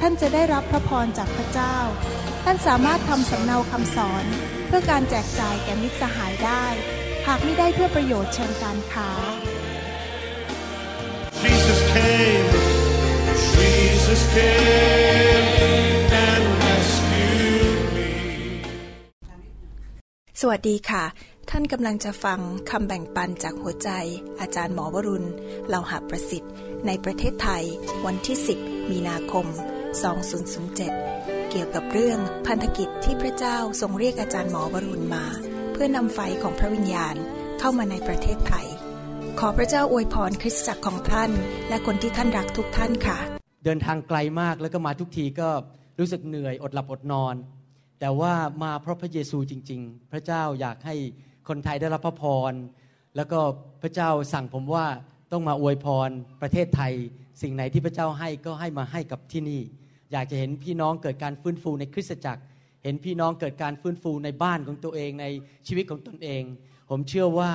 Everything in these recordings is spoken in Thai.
ท่านจะได้รับพระพรจากพระเจ้า ท่านสามารถทำสำเนาคำสอน เพื่อการแจกจ่ายแก่มิตรสหายได้ หากไม่ได้เพื่อประโยชน์เชิงการค้า Jesus came, Jesus came and rescued me. สวัสดีค่ะ ท่านกำลังจะฟังคำแบ่งปันจากหัวใจ อาจารย์หมอวรุณเหล่าหาประสิทธิ์ ในประเทศไทยวันที่ 10 มีนาคม 2007 เกี่ยวกับเรื่องพันธกิจที่พระเจ้าทรงเรียกอาจารย์หมอวรุณมา เพื่อนำไฟของพระวิญญาณเข้ามาในประเทศไทย ขอพระเจ้าอวยพรคริสตจักรของท่าน และคนที่ท่านรักทุกท่านค่ะ เดินทางไกลมากแล้วก็มาทุกทีก็รู้สึกเหนื่อยอดหลับอดนอน แต่ว่ามาเพราะพระเยซูจริง ๆ พระเจ้าอยากให้คนไทยได้รับพระพร แล้วก็พระเจ้าสั่งผมว่าต้องมาอวยพรประเทศไทย สิ่งไหนที่พระเจ้าให้ก็ให้มาให้กับที่นี่ อยากจะเห็นพี่น้องเกิดการฟื้นฟูในคริสตจักร เห็นพี่น้องเกิดการฟื้นฟูในบ้านของตัวเองในชีวิตของตนเอง ผมเชื่อว่า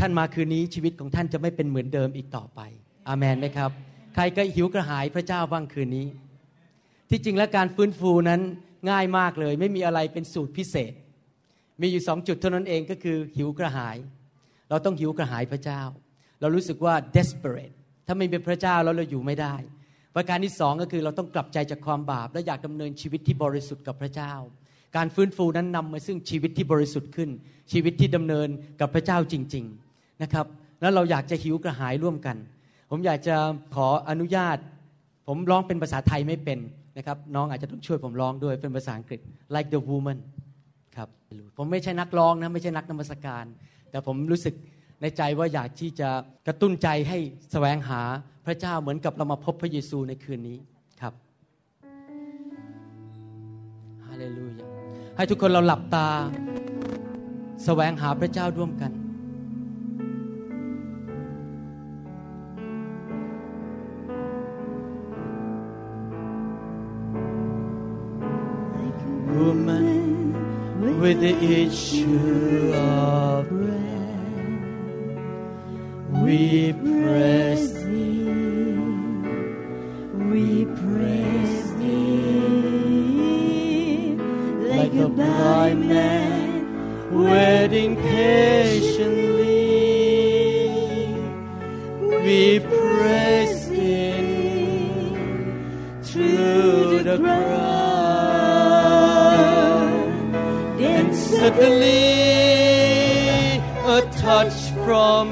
ท่านมาคืนนี้ชีวิตของท่านจะไม่เป็นเหมือนเดิมอีกต่อไป อาเมนไหมครับ ใครก็หิวกระหายพระเจ้าบ้างคืนนี้ ที่จริงแล้วการฟื้นฟูนั้นง่ายมากเลย ไม่มีอะไรเป็นสูตรพิเศษ มีอยู่สองจุดเท่านั้นเองก็คือหิวกระหาย เราต้องหิวกระหายพระเจ้า เรารู้สึกว่า desperate ถ้าไม่เป็นพระเจ้าแล้วเราอยู่ไม่ได้ ประการที่สองก็คือเราต้องกลับใจจากความบาป และอยากดำเนินชีวิตที่บริสุทธิ์กับพระเจ้า การฟื้นฟูนั้นนำมาซึ่งชีวิตที่บริสุทธิ์ขึ้น ชีวิตที่ดำเนินกับพระเจ้าจริง ๆนะครับ แล้วเราอยากจะหิวกระหายร่วมกัน ผมอยากจะขออนุญาต ผมร้องเป็นภาษาไทยไม่เป็นนะครับ น้องอาจจะต้องช่วยผมร้องด้วยเป็นภาษาอังกฤษ like the woman ครับผมไม่ใช่นักร้องนะไม่ใช่นักนมัสการ แต่ผมรู้สึกในใจว่าอยากที่จะกระตุ้นใจให้แสวงหา พระเจ้าเหมือนกับเรามาพบพระเยซูในคืนนี้ครับฮาเลลูยาให้ทุกคนเราหลับตาแสวงหาพระเจ้าร่วมกัน woman with the issue of bread. We praise blind man waiting patiently. We praise thee through the crowd. Then suddenly a touch from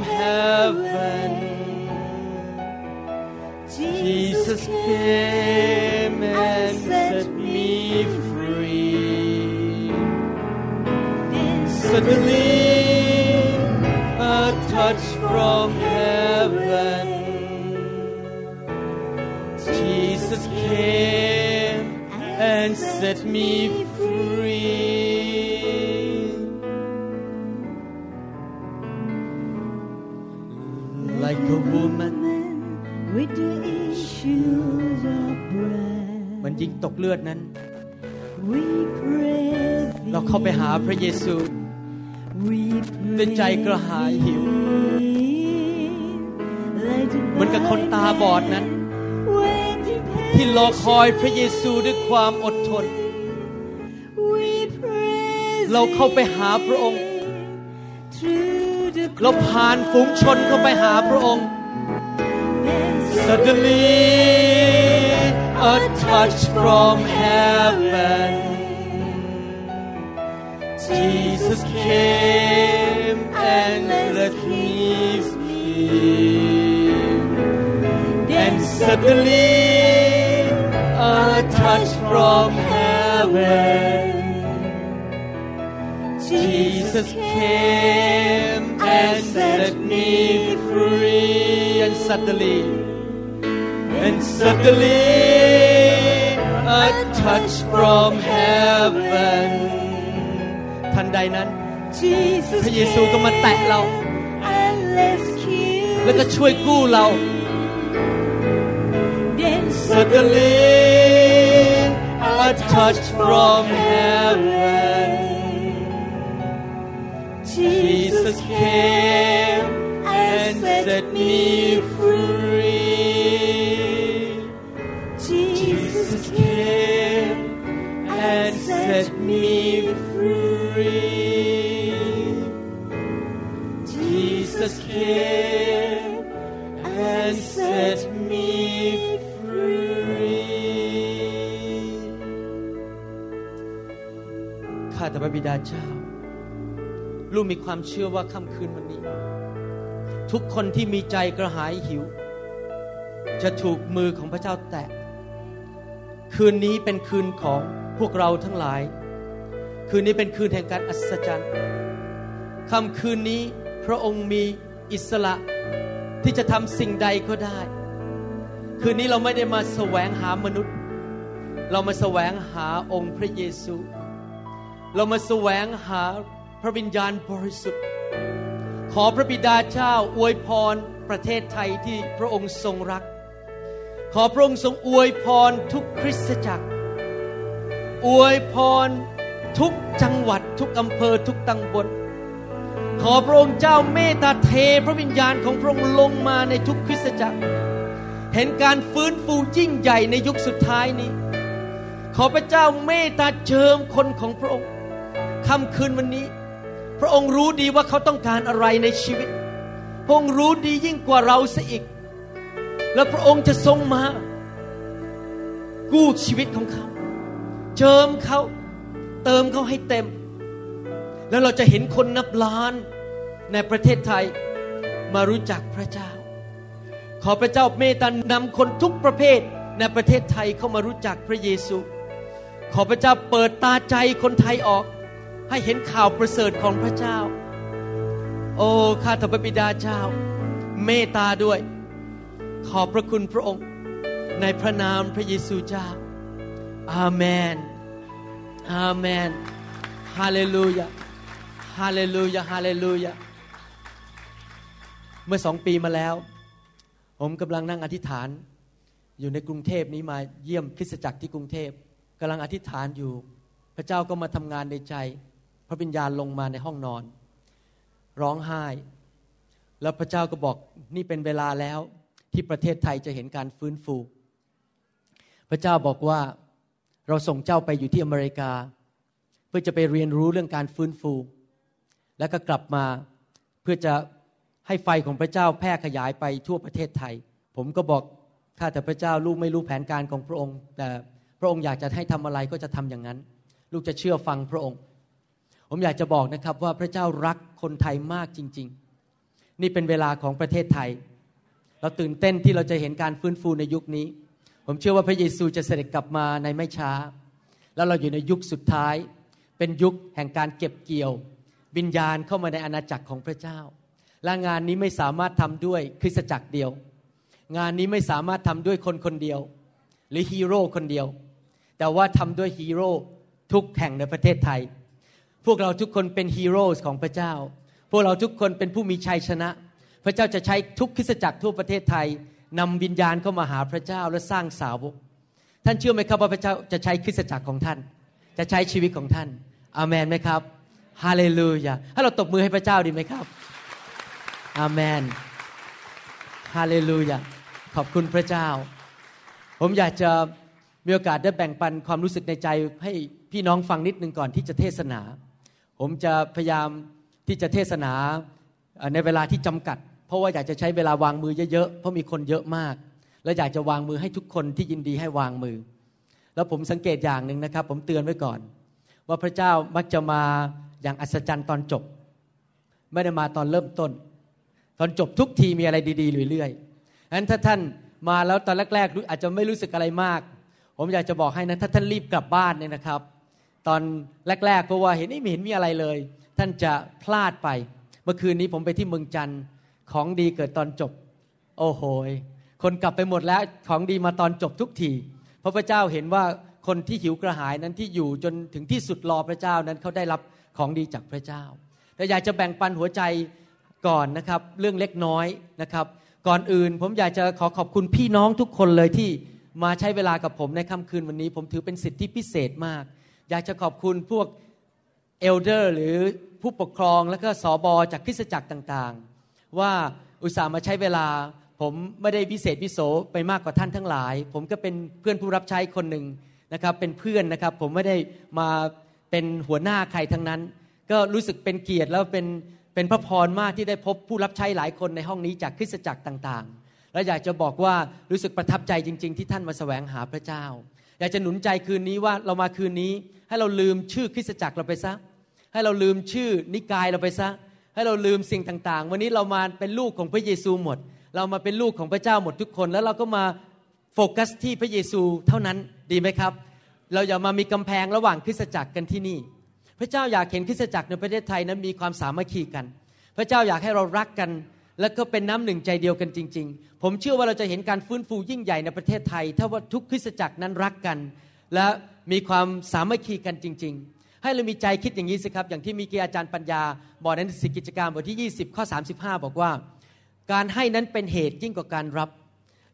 Suddenly a touch from heaven. Jesus came and set me free. Like a woman with the issues of bread. มันยิงตกเลือดนั้น We praise เราเข้าไปหาพระเยซู We ด้วยใจกระหายหิว เหมือนกับคนตาบอดนั้น ที่รอคอยพระเยซูด้วยความอดทน เราเข้าไปหาพระองค์ เราผ่านฝูงชนเข้าไปหาพระองค์ Suddenly a touch from heaven Jesus came and let me feel and suddenly a touch from heaven. Jesus came and set me free. And suddenly and suddenly a touch from heaven ทันใดนั้น Jesus พระเยซูก็มาแตะเรา and rescued แล้วก็ช่วยกู้เรา Then suddenly a touch from heaven Jesus came and set me free Jesus came and set me free บิดาเจ้า ลูกมีความเชื่อว่าค่ำคืนวันนี้ ทุกคนที่มีใจกระหายหิว จะถูกมือของพระเจ้าแตะ คืนนี้เป็นคืนของพวกเราทั้งหลาย คืนนี้เป็นคืนแห่งการอัศจรรย์ค่ำคืนนี้พระองค์มีอิสระที่จะทำสิ่งใดก็ได้ คืนนี้เราไม่ได้มาแสวงหามนุษย์ เรามาแสวงหาองค์พระเยซู เรามาแสวงหาพระวิญญาณบริสุทธิ์ ขอพระบิดาเจ้าอวยพรประเทศไทยที่พระองค์ทรงรัก ขอพระองค์ทรงอวยพรทุกคริสตจักร อวยพรทุกจังหวัดทุกอำเภอทุกตำบลขอพระองค์เจ้าเมตตาเทพระวิญญาณของพระองค์ลงมาในทุกคริสตจักร เห็นการฟื้นฟูยิ่งใหญ่ในยุคสุดท้ายนี้ ขอพระเจ้าเมตตาเจิมคนของพระองค์ ค่ำคืนวันนี้ พระองค์รู้ดีว่าเขาต้องการอะไรในชีวิต พระองค์รู้ดียิ่งกว่าเราซะอีก และพระองค์จะทรงมา กู้ชีวิตของเขา เจิมเขาเติมเขาให้เต็ม แล้วเราจะเห็นคนนับล้านในประเทศไทยมารู้จักพระเจ้า ขอพระเจ้าเมตตานำคนทุกประเภทในประเทศไทยเข้ามารู้จักพระเยซู ขอพระเจ้าเปิดตาใจคนไทยออก ให้เห็นข่าวประเสริฐของพระเจ้า โอ้ข้าแต่พระบิดาเจ้า เมตตาด้วย ขอบพระคุณพระองค์ ในพระนามพระเยซูเจ้า อาเมน อาเมน ฮาเลลูยา ฮาเลลูยา ฮาเลลูยา เมื่อสองปีมาแล้ว ผมกำลังนั่งอธิษฐาน อยู่ในกรุงเทพนี้มาเยี่ยมคริสตจักรที่กรุงเทพกำลังอธิษฐานอยู่ พระเจ้าก็มาทำงานในใจ พระวิญญาณลงมาในห้องนอน ร้องไห้ แล้วพระเจ้าก็บอกนี่เป็นเวลาแล้วที่ประเทศไทยจะเห็นการฟื้นฟู พระเจ้าบอกว่าเราส่งเจ้าไปอยู่ที่อเมริกา เพื่อจะไปเรียนรู้เรื่องการฟื้นฟู แล้วก็กลับมาเพื่อจะให้ไฟของพระเจ้าแพร่ขยายไปทั่วประเทศไทย ผมก็บอกข้าแต่พระเจ้าลูกไม่รู้แผนการของพระองค์ แต่พระองค์อยากจะให้ทำอะไรก็จะทำอย่างนั้น ลูกจะเชื่อฟังพระองค์ ผมอยากจะบอกนะครับว่าพระเจ้ารักคนไทยมากจริง ๆ นี่เป็นเวลาของประเทศไทย เราตื่นเต้นที่เราจะเห็นการฟื้นฟูในยุคนี้ ผมเชื่อว่าพระเยซูจะเสด็จกลับมาในไม่ช้า แล้วเราอยู่ในยุคสุดท้าย เป็นยุคแห่งการเก็บเกี่ยว วิญญาณเข้ามาในอาณาจักรของพระเจ้า และงานนี้ไม่สามารถทำด้วยคริสตจักรเดียว งานนี้ไม่สามารถทำด้วยคนคนเดียว หรือฮีโร่คนเดียว แต่ว่าทำด้วยฮีโร่ทุกแห่งในประเทศไทย พวกเราทุกคนเป็นฮีโร่ของพระเจ้า พวกเราทุกคนเป็นผู้มีชัยชนะ พระเจ้าจะใช้ทุกคริสตจักรทั่วประเทศไทยนำวิญญาณเข้ามาหาพระเจ้าและสร้างสาวก ท่านเชื่อไหมครับว่าพระเจ้าจะใช้คริสตจักรของท่าน จะใช้ชีวิตของท่าน อาเมนไหมครับ ฮาเลลูยา ให้เราตบมือให้พระเจ้าดีไหมครับ อาเมน ฮาเลลูยา ขอบคุณพระเจ้า ผมอยากจะมีโอกาสได้แบ่งปันความรู้สึกในใจให้พี่น้องฟังนิดนึงก่อนที่จะเทศนา ผมจะพยายามที่จะเทศนาในเวลาที่จำกัด เพราะว่าอยากจะใช้เวลาวางมือเยอะๆเพราะมีคนเยอะมาก และอยากจะวางมือให้ทุกคนที่ยินดีให้วางมือ แล้วผมสังเกตอย่างหนึ่งนะครับ ผมเตือนไว้ก่อน ว่าพระเจ้ามักจะมาอย่างอัศจรรย์ตอนจบ ไม่ได้มาตอนเริ่มต้น ตอนจบทุกทีมีอะไรดีๆเรื่อยๆงั้นถ้าท่านมาแล้วตอนแรกๆอาจจะไม่รู้สึกอะไรมาก ผมอยากจะบอกให้นะถ้าท่านรีบกลับบ้านเนี่ยนะครับ ตอนแรกๆเพราะว่าเห็นไม่เห็นมีอะไรเลย ท่านจะพลาดไป เมื่อคืนนี้ผมไปที่เมืองจันทร์ของดีเกิดตอนจบ โอ้โหคนกลับไปหมดแล้วของดีมาตอนจบทุกทีเพราะพระเจ้าเห็นว่าคนที่หิวกระหายนั้นที่อยู่จนถึงที่สุดรอพระเจ้านั้นเขาได้รับของดีจากพระเจ้าแต่อยากจะแบ่งปันหัวใจก่อนนะครับ เรื่องเล็กน้อยนะครับ ก่อนอื่นผมอยากจะขอขอบคุณพี่น้องทุกคนเลยที่มาใช้เวลากับผมในค่ำคืนวันนี้ ผมถือเป็นสิทธิพิเศษมาก อยากจะขอบคุณพวกเอลเดอร์หรือผู้ปกครองและก็สอบอจากคริสตจักรต่างๆ ว่าอุตส่าห์มาใช้เวลา ผมไม่ได้พิเศษพิโสไปมากกว่าท่านทั้งหลาย ผมก็เป็นเพื่อนผู้รับใช้คนหนึ่งนะครับเป็นเพื่อนนะครับผมไม่ได้มาเป็นหัวหน้าใครทั้งนั้น ก็รู้สึกเป็นเกียรติแล้วเป็นเป็นพระพรมากที่ได้พบผู้รับใช้หลายคนในห้องนี้จากคริสตจักรต่างๆ และอยากจะบอกว่ารู้สึกประทับใจจริง ๆ ที่ท่านมาแสวงหาพระเจ้า อยากจะหนุนใจคืนนี้ว่าเรามาคืนนี้ ให้เราลืมชื่อคริสตจักรเราไปซะ ให้เราลืมชื่อนิกายเราไปซะ ให้เราลืมสิ่งต่างๆ วันนี้เรามาเป็นลูกของพระเยซูหมด เรามาเป็นลูกของพระเจ้าหมดทุกคน แล้วเราก็มาโฟกัสที่พระเยซูเท่านั้นดีไหมครับ เราอย่ามามีกำแพงระหว่างคริสตจักรกันที่นี่ พระเจ้าอยากเห็นคริสตจักรในประเทศไทยนั้นมีความสามัคคีกัน พระเจ้าอยากให้เรารักกัน และก็เป็นน้ำหนึ่งใจเดียวกันจริง ๆ ผมเชื่อว่าเราจะเห็นการฟื้นฟูยิ่งใหญ่ในประเทศไทย ถ้าว่าทุกคริสตจักรนั้นรักกัน และมีความสามัคคีกันจริง ๆ ให้เรามีใจคิดอย่างนี้สิครับ อย่างที่มีเกียอาจารย์ปัญญา บอกในหนังสือกิจการบทที่ 20 ข้อ 35 บอกว่า การให้นั้นเป็นเหตุยิ่งกว่าการรับ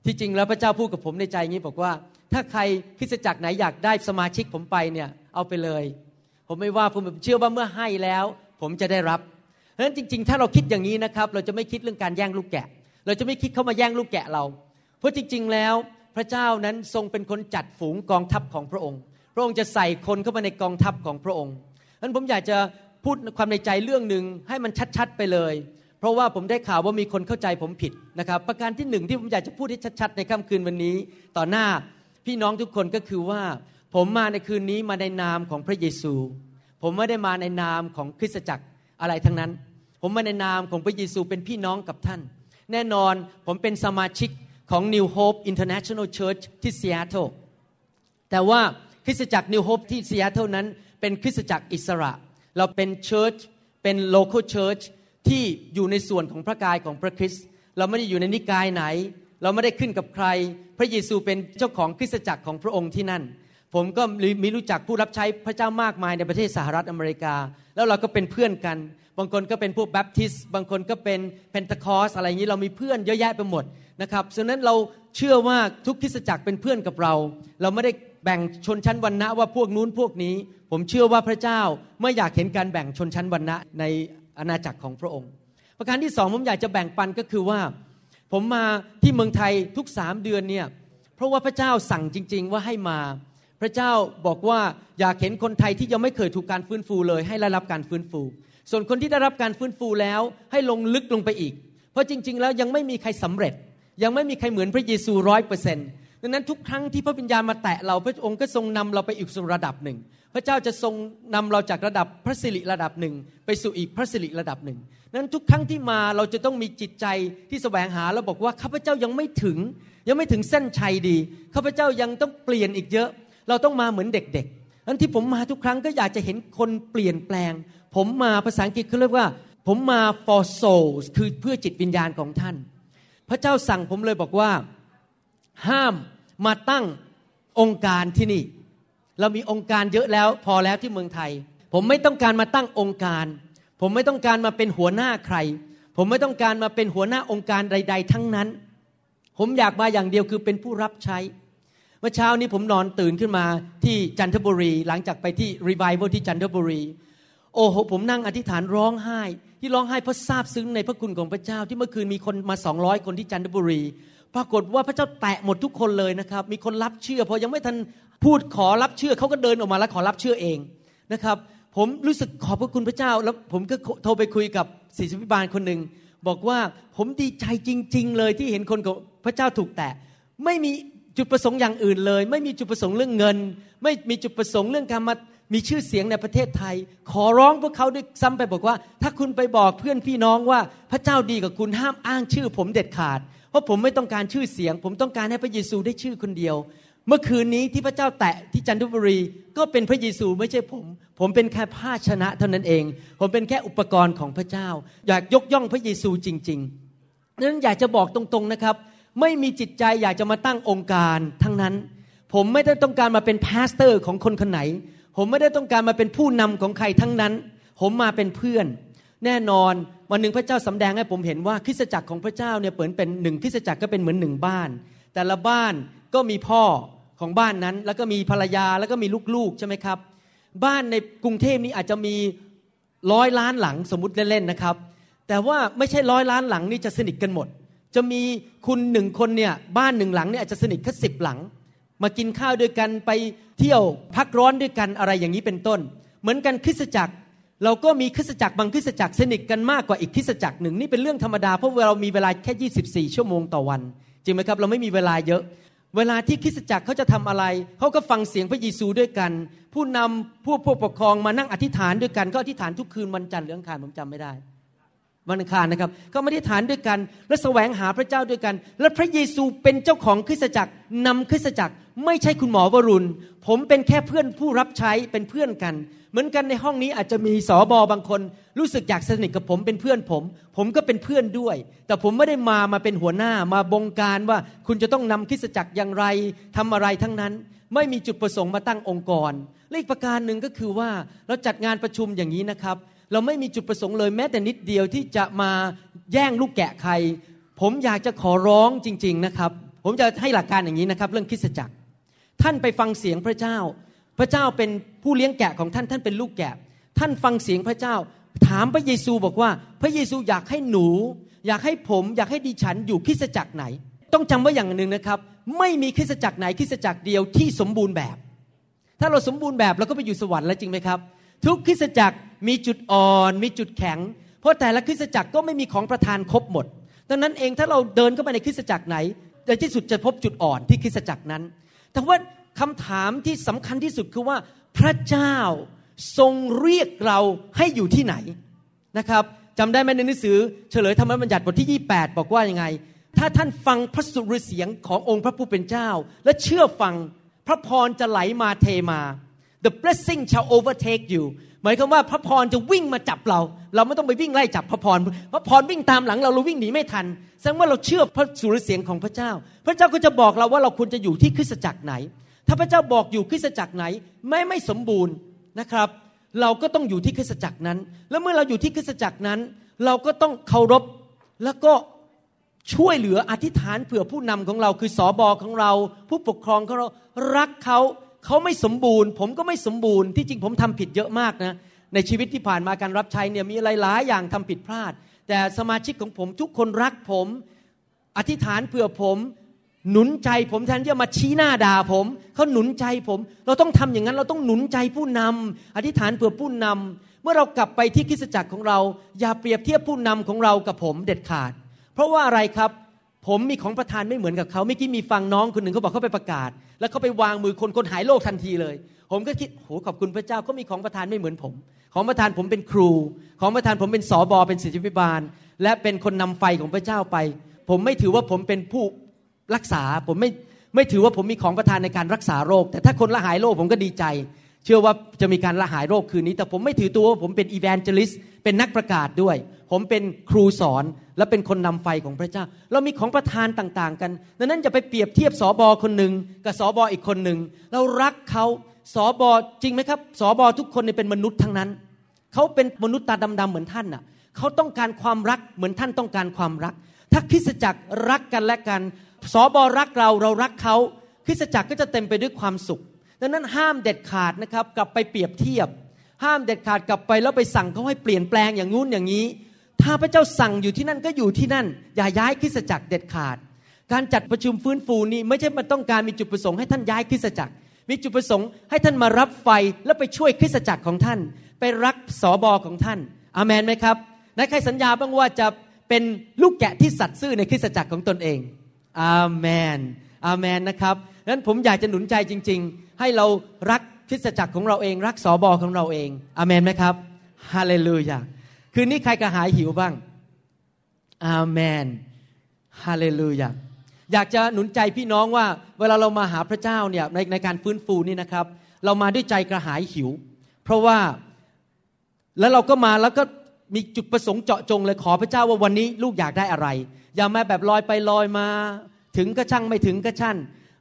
ที่จริงแล้วพระเจ้าพูดกับผมในใจอย่างนี้บอกว่า ถ้าใครคริสตจักรไหนอยากได้สมาชิกผมไปเนี่ยเอาไปเลย ผมไม่ว่าผมเชื่อว่าเมื่อให้แล้ว ผมจะได้รับ เพราะฉะนั้นจริง ๆ ถ้าเราคิดอย่างนี้นะครับ เราจะไม่คิดเรื่องการแย่งลูกแกะ เราจะไม่คิดเข้ามาแย่งลูกแกะเรา เพราะจริง ๆ แล้วพระเจ้านั้นทรงเป็นคนจัดฝูงกองทัพของพระองค์ พระองค์จะใส่คนเข้ามาในกองทัพของพระองค์ฉะนั้นผมอยากจะพูดความในใจเรื่องหนึ่งให้มันชัดๆไปเลย เพราะว่าผมได้ข่าวว่ามีคนเข้าใจผมผิดนะครับ ประการที่หนึ่งที่ผมอยากจะพูดให้ชัดๆในค่ำคืนวันนี้ ต่อหน้าพี่น้องทุกคนก็คือว่า ผมมาในคืนนี้มาในนามของพระเยซู ผมไม่ได้มาในนามของคริสตจักร อะไรทั้งนั้น ผมมาในนามของพระเยซูเป็นพี่น้องกับท่าน แน่นอนผมเป็นสมาชิกของ New Hope International Church ที่ซีแอตเทิลแต่ว่าคริสตจักร New Hope ที่ซีแอตเทิลนั้น เป็นคริสตจักรอิสระ เราเป็น churchเป็น local church ที่อยู่ในส่วนของพระกายของพระคริสต์เราไม่ได้อยู่ในนิกายไหน เราไม่ได้ขึ้นกับใคร พระเยซูเป็นเจ้าของคริสตจักรของพระองค์ที่นั่น ผมก็มีรู้จักผู้รับใช้พระเจ้ามากมายในประเทศสหรัฐอเมริกา แล้วเราก็เป็นเพื่อนกัน บางคนก็เป็นพวกแบปทิสต์บางคนก็เป็นเพนเทคอสอะไรอย่างนี้เรามีเพื่อนเยอะแยะไปหมดนะครับฉะนั้นเราเชื่อว่าทุกคริสตจักรเป็นเพื่อนกับเรา เราไม่ได้แบ่งชนชั้นวรรณะว่าพวกนู้นพวกนี้ ผมเชื่อว่าพระเจ้าไม่อยากเห็นการแบ่งชนชั้นวรรณะในอาณาจักรของพระองค์ ประการที่สองผมอยากจะแบ่งปันก็คือว่า ผมมาที่เมืองไทยทุกสามเดือนเนี่ยเพราะว่าพระเจ้าสั่งจริง ๆ ว่าให้มา พระเจ้าบอกว่าอยากเห็นคนไทยที่ยังไม่เคยถูกการฟื้นฟูเลย ให้ได้รับการฟื้นฟู ส่วนคนที่ได้รับการฟื้นฟูแล้วให้ลงลึกลงไปอีก เพราะจริง ๆ แล้วยังไม่มีใครสำเร็จ ยังไม่มีใครเหมือนพระเยซูร้อยเปอร์เซ็นต์ดังนั้นทุกครั้งที่พระวิญญาณมาแตะเราพระองค์ก็ทรงนำเราไปอีกสู่ระดับหนึ่ง พระเจ้าจะทรงนำเราจากระดับพระสิริระดับหนึ่ง ไปสู่อีกพระสิริระดับหนึ่งนั้นทุกครั้งที่มาเราจะต้องมีจิตใจที่แสวงหาแล้วบอกว่าข้าพเจ้ายังไม่ถึง ยังไม่ถึงเส้นชัยดีข้าพเจ้ายังต้องเปลี่ยนอีกเยอะ เราต้องมาเหมือนเด็กๆนั้นที่ผมมาทุกครั้งก็อยากจะเห็นคนเปลี่ยนแปลง ผมมาภาษาอังกฤษเขาเรียกว่า ผมมา for souls คือเพื่อจิตวิญญาณของท่าน พระเจ้าสั่งผมเลยบอกว่า ห้ามมาตั้งองค์การที่นี่ เรามีองค์การเยอะแล้วพอแล้วที่เมืองไทย ผมไม่ต้องการมาตั้งองค์การ ผมไม่ต้องการมาเป็นหัวหน้าใคร ผมไม่ต้องการมาเป็นหัวหน้าองค์การใด ๆ ทั้งนั้น ผมอยากมาอย่างเดียวคือเป็นผู้รับใช้ เมื่อเช้านี้ผมนอนตื่นขึ้นมาที่จันทบุรี หลังจากไปที่รีไวเวลที่จันทบุรี โอ้โหผมนั่งอธิษฐานร้องไห้ ที่ร้องไห้เพราะซาบซึ้งในพระคุณของพระเจ้าที่เมื่อคืนมีคนมา200คนที่จันทบุรี ปรากฏว่าพระเจ้าแตะหมดทุกคนเลยนะครับ มีคนรับเชื่อพอยังไม่ทันพูดขอรับเชื่อเขาก็เดินออกมาแล้วขอรับเชื่อเองนะครับ ผมรู้สึกขอบพระคุณพระเจ้า แล้วผมก็โทรไปคุยกับศิษยพิบาลคนหนึ่งบอกว่าผมดีใจจริง ๆ เลยที่เห็นคนของพระเจ้าถูกแตะไม่มี จุดประสงค์อย่างอื่นเลย ไม่มีจุดประสงค์เรื่องเงิน ไม่มีจุดประสงค์เรื่องการมามีชื่อเสียงในประเทศไทย ขอร้องพวกเขาด้วยซ้ำไปบอกว่า ถ้าคุณไปบอกเพื่อนพี่น้องว่าพระเจ้าดีกับคุณห้ามอ้างชื่อ ผมเด็ดขาด เพราะผมไม่ต้องการชื่อเสียง ผมต้องการให้พระเยซูได้ชื่อคนเดียว เมื่อคืนนี้ที่พระเจ้าแตะที่จันทบุรี ก็เป็นพระเยซูไม่ใช่ผม ผมเป็นแค่ภาชนะเท่านั้นเอง ผมเป็นแค่อุปกรณ์ของพระเจ้า อยากยกย่องพระเยซูจริง ๆ นั้นอยากจะบอกตรงๆนะครับ ไม่มีจิตใจอยากจะมาตั้งองค์การทั้งนั้น ผมไม่ได้ต้องการมาเป็น pastor ของคนคนไหน ผมไม่ได้ต้องการมาเป็นผู้นำของใครทั้งนั้น ผมมาเป็นเพื่อน แน่นอนวันหนึ่งพระเจ้าสำแดงให้ผมเห็นว่าคริสตจักรของพระเจ้าเนี่ยเหมือนเป็นหนึ่งคริสตจักรก็เป็นเหมือนหนึ่งบ้าน แต่ละบ้านก็มีพ่อของบ้านนั้น แล้วก็มีภรรยาแล้วก็มีลูกๆใช่ไหมครับ บ้านในกรุงเทพนี้อาจจะมีร้อยล้านหลังสมมติเล่นๆนะครับ แต่ว่าไม่ใช่ร้อยล้านหลังนี่จะสนิทกันหมด จะมีคุณหนึ่งคนเนี่ยบ้านหนึ่งหลังเนี่ยอาจจะสนิทแค่สิบหลัง มากินข้าวด้วยกันไปเที่ยวพักร้อนด้วยกันอะไรอย่างนี้เป็นต้น เหมือนกันคริสตจักร เราก็มีคริสตจักรบางคริสตจักรสนิทกันมากกว่าอีกคริสตจักรหนึ่งนี่เป็นเรื่องธรรมดาเพราะเรามีเวลาแค่ 24 ชั่วโมงต่อวัน จริงไหมครับเราไม่มีเวลาเยอะ เวลาที่คริสตจักรเขาจะทำอะไรเขาก็ฟังเสียงพระเยซูด้วยกัน ผู้นำผู้ผู้ปกครองมานั่งอธิษฐานด้วยกันก็อธิษฐานทุกคืนวันจันทร์หรืออังคารผมจำไม่ได้ วันอังคารนะครับ ก็มาที่ฐานด้วยกัน และแสวงหาพระเจ้าด้วยกัน และพระเยซูเป็นเจ้าของคริสตจักรนำคริสตจักร ไม่ใช่คุณหมอวรุณ ผมเป็นแค่เพื่อนผู้รับใช้เป็นเพื่อนกัน เหมือนกันในห้องนี้อาจจะมีสอบอบางคน รู้สึกอยากสนิทกับผมเป็นเพื่อนผม ผมก็เป็นเพื่อนด้วย แต่ผมไม่ได้มามาเป็นหัวหน้ามาบงการว่าคุณจะต้องนำคริสตจักรอย่างไรทำอะไรทั้งนั้น ไม่มีจุดประสงค์มาตั้งองค์กรและอีกประการหนึ่งก็คือว่าเราจัดงานประชุมอย่างนี้นะครับ เราไม่มีจุดประสงค์เลยแม้แต่นิดเดียวที่จะมาแย่งลูกแกะใคร ผมอยากจะขอร้องจริง ๆนะครับ ผมจะให้หลักการอย่างนี้นะครับ เรื่องคริสจักร ท่านไปฟังเสียงพระเจ้า พระเจ้าเป็นผู้เลี้ยงแกะของท่านท่านเป็นลูกแกะ ท่านฟังเสียงพระเจ้า ถามพระเยซูบอกว่า พระเยซูอยากให้หนู อยากให้ผมอยากให้ดิฉันอยู่คริสจักรไหน ต้องจำไว้อย่างหนึ่งนะครับ ไม่มีคริสจักรไหนคริสจักรเดียวที่สมบูรณ์แบบ ถ้าเราสมบูรณ์แบบเราก็ไปอยู่สวรรค์แล้วจริงไหมครับ ทุกคริสตจักรมีจุดอ่อน มีจุดแข็ง เพราะแต่ละคริสตจักรก็ไม่มีของประทานครบหมด ดังนั้นเองถ้าเราเดินเข้าไปในคริสตจักรไหนในที่สุดจะพบจุดอ่อนที่คริสตจักรนั้น แต่ว่าคำถามที่สำคัญที่สุดคือว่าพระเจ้าทรงเรียกเราให้อยู่ที่ไหนนะครับจำได้ไหมในหนังสือ เฉลยธรรมบัญญัติบทที่ 28 บอกว่ายังไง ถ้าท่านฟังพระสุรเสียงขององค์พระผู้เป็นเจ้า และเชื่อฟังพระพรจะไหลมาเทมา the blessing shall overtake you หมายความว่าพระพรจะวิ่งมาจับเรา เราไม่ต้องไปวิ่งไล่จับพระพร พระพรวิ่งตามหลังเราเราวิ่งหนีไม่ทัน แสดงว่าเราเชื่อพระสุรเสียงของพระเจ้า พระเจ้าก็จะบอกเราว่าเราควรจะอยู่ที่คริสตจักรไหน ถ้าพระเจ้าบอกอยู่คริสตจักรไหนไม่ไม่สมบูรณ์นะครับ เราก็ต้องอยู่ที่คริสตจักรนั้น แล้วเมื่อเราอยู่ที่คริสตจักรนั้น เราก็ต้องเคารพแล้วก็ช่วยเหลืออธิษฐานเผื่อผู้นำของเรา คือสอบอของเรา ผู้ปกครองของเรารักเขา เขาไม่สมบูรณ์ ผมก็ไม่สมบูรณ์ที่จริงผมทำผิดเยอะมากนะในชีวิตที่ผ่านมาการรับใช้เนี่ยมีอะไรหลายอย่างทำผิดพลาด แต่สมาชิกของผมทุกคนรักผม อธิษฐานเผื่อผม หนุนใจผมแทนที่จะมาชี้หน้าด่าผมเขาหนุนใจผม เราต้องทำอย่างนั้นเราต้องหนุนใจผู้นำอธิษฐานเผื่อผู้นำเมื่อเรากลับไปที่คริสตจักรของเรา อย่าเปรียบเทียบผู้นำของเรากับผมเด็ดขาด เพราะว่าอะไรครับ ผมมีของประทานไม่เหมือนกับเขาเมื่อกี้มีฟังน้องคนหนึ่งเขาบอกเขาไปประกาศ แล้วเขาไปวางมือคนคนหายโรคทันทีเลย ผมก็คิดโหขอบคุณพระเจ้าเขามีของประทานไม่เหมือนผม ของประทานผมเป็นครู ของประทานผมเป็นสอบอเป็นศิษยพิบาล และเป็นคนนำไฟของพระเจ้าไป ผมไม่ถือว่าผมเป็นผู้รักษา ผมไม่ไม่ถือว่าผมมีของประทานในการรักษาโรค แต่ถ้าคนละหายโรคผมก็ดีใจ เชื่อว่าจะมีการละหายโรคคืนนี้ แต่ผมไม่ถือตัวว่าผมเป็นอีแวนเจลิสเป็นนักประกาศด้วย ผมเป็นครูสอน และเป็นคนนำไฟของพระเจ้า เรามีของประทานต่างๆ กัน ดังนั้นอย่าไปเปรียบเทียบสอบอคนหนึ่งกับสอบออีกคนหนึ่งเรารักเขาสอบอจริงไหมครับสอบอทุกคนเนี่ยเป็นมนุษย์ทั้งนั้น เขาเป็นมนุษย์ตาดำๆเหมือนท่านน่ะเขาต้องการความรักเหมือนท่านต้องการความรัก ถ้าคริสจักรรักกันและกันสอบอรักเราเรารักเขาคริสจักรก็จะเต็มไปด้วยความสุข ดังนั้นห้ามเด็ดขาดนะครับกลับไปเปรียบเทียบ ห้ามเด็ดขาดกลับไปแล้วไปสั่งเขาให้เปลี่ยนแปลงอย่างงู้นอย่างนี้ ถ้าพระเจ้าสั่งอยู่ที่นั่นก็อยู่ที่นั่น อย่าย้ายคริสจักรเด็ดขาด การจัดประชุมฟื้นฟูนี้ไม่ใช่มันต้องการมีจุดประสงค์ให้ท่านย้ายคริสจักร มีจุดประสงค์ให้ท่านมารับไฟแล้วไปช่วยคริสจักรของท่าน ไปรักสอบอของท่านอาเมนไหมครับนายใครสัญญาบ้างว่าจะเป็นลูกแกะที่สัตย์ซื่อในคริสจักรของตนเองอาเมนอาเมนนะครับนั้นผมอยากจะหนุนใจจริง ๆ ให้เรารักคริสจักรของเราเอง รักสอบอของเราเองอาเมนไหมครับฮาเลลูยา คืนนี้ใครกระหายหิวบ้าง อาเมน ฮาเลลูยา อยากจะหนุนใจพี่น้องว่า เวลาเรามาหาพระเจ้าเนี่ยในในการฟื้นฟูนี่นะครับ เรามาด้วยใจกระหายหิว เพราะว่าแล้วเราก็มาแล้วก็มีจุดประสงค์เจาะจงเลยขอพระเจ้าว่าวันนี้ลูกอยากได้อะไร อย่ามาแบบลอยไปลอยมา ถึงก็ช่างไม่ถึงก็ช่าง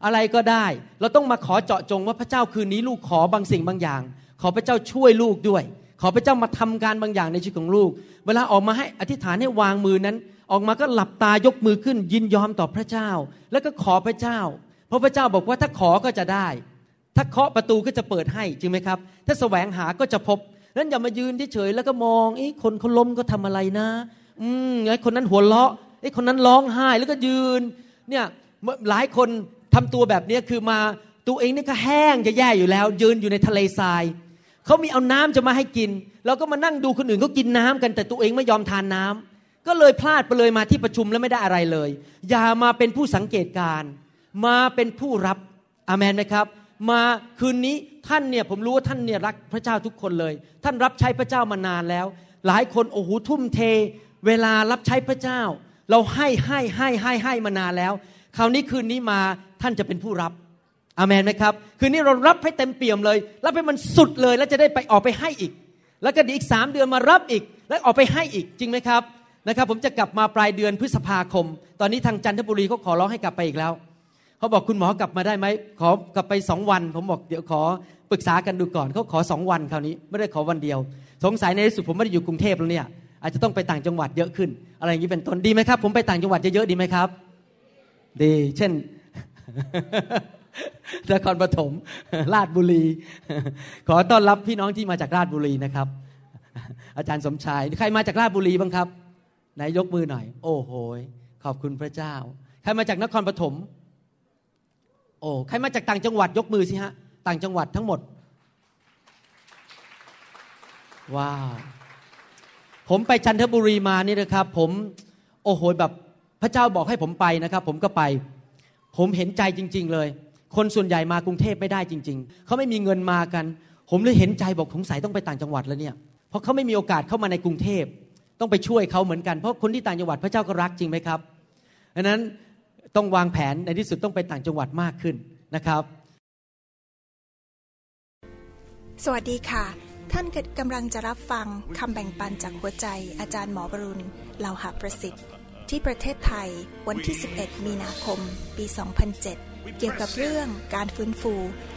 อะไรก็ได้ เราต้องมาขอเจาะจงว่าพระเจ้าคืนนี้ลูกขอบางสิ่งบางอย่าง ขอพระเจ้าช่วยลูกด้วย ขอพระเจ้ามาทำการบางอย่างในชีวิตของลูก เวลาออกมาให้อธิษฐานให้วางมือนั้น ออกมาก็หลับตายกมือขึ้น ยินยอมต่อพระเจ้า แล้วก็ขอพระเจ้า เพราะพระเจ้าบอกว่าถ้าขอก็จะได้ ถ้าเคาะประตูก็จะเปิดให้จริงไหมครับ ถ้าแสวงหาก็จะพบนั้นอย่ามายืนเฉยแล้วก็มองไอ้คนเขาล้มก็ทำอะไรนะ อืมไอ้คนนั้นหัวเราะไอ้คนนั้นร้องไห้แล้วก็ยืน เนี่ยหลายคนทำตัวแบบนี้คือมาตัวเองนี่ก็แห้งจะแย่อยู่แล้ว ยืนอยู่ในทะเลทราย เขามีเอาน้ำจะมาให้กิน เราก็มานั่งดูคนอื่นเขากินน้ำกันแต่ตัวเองไม่ยอมทานน้ำก็เลยพลาดไปเลยมาที่ประชุมแล้วไม่ได้อะไรเลย อย่ามาเป็นผู้สังเกตการมาเป็นผู้รับอามันไหมครับ มาคืนนี้ท่านเนี่ยผมรู้ว่าท่านเนี่ยรักพระเจ้าทุกคนเลย ท่านรับใช้พระเจ้ามานานแล้ว หลายคนโอ้โหทุ่มเท เวลารับใช้พระเจ้า เราให้ให้ให้ให้ให้มานานแล้ว คราวนี้คืนนี้มาท่านจะเป็นผู้รับ อามนไหมครับ คืนนี้เรารับให้เต็มเปี่ยมเลย รับให้มันสุดเลย แล้วจะได้ไปออกไปให้อีก แล้วก็อีกสามเดือนมารับอีก แล้วออกไปให้อีก จริงไหมครับนะครับ ผมจะกลับมาปลายเดือนพฤษภาคม ตอนนี้ทางจันทบุรีเขาขอร้องให้กลับไปอีกแล้วเขาบอกคุณหมอกลับมาได้ไหมขอกลับไปสองวัน ผมบอกเดี๋ยวขอปรึกษากันดูก่อนเขาขอสองวันคราวนี้ไม่ได้ขอวันเดียว สงสัยในที่สุดผมไม่ได้อยู่กรุงเทพแล้วเนี่ยอาจจะต้องไปต่างจังหวัดเยอะขึ้น อะไรอย่างนี้เป็นต้นดีไหมครับ ผมไปต่างจังหวัดเยอะๆดีไหมครับ ดี เช่น นครปฐมราชบุรี ขอต้อนรับพี่น้องที่มาจากราชบุรีนะครับ อาจารย์สมชาย ใครมาจากราชบุรีบ้างครับไหนยกมือหน่อย โอ้โหขอบคุณพระเจ้า ใครมาจากนครปฐมโอ้ใครมาจากต่างจังหวัดยกมือสิฮะ ต่างจังหวัดทั้งหมด ว้าว ผมไปจันทบุรีมานี่นะครับ ผมโอ้โหแบบพระเจ้าบอกให้ผมไปนะครับ ผมก็ไป ผมเห็นใจจริง ๆ เลย คนส่วนใหญ่มากรุงเทพไม่ได้จริง ๆ เขาไม่มีเงินมากัน ผมเลยเห็นใจบอกสงสัยต้องไปต่างจังหวัดแล้วเนี่ย เพราะเขาไม่มีโอกาสเข้ามาในกรุงเทพต้องไปช่วยเขาเหมือนกัน เพราะคนที่ต่างจังหวัดพระเจ้าก็รักจริงไหมครับดังนั้นต้องวางแผนในที่สุดต้องไปต่างจังหวัดมากขึ้นนะครับ สวัสดีค่ะ ท่านกำลังจะรับฟังคำแบ่งปันจากหัวใจ อาจารย์หมอบรุณเหล่าหาประสิทธิ์ ที่ประเทศไทยวันที่ 11 มีนาคม ปี 2007 เกี่ยวกับเรื่องการฟื้นฟู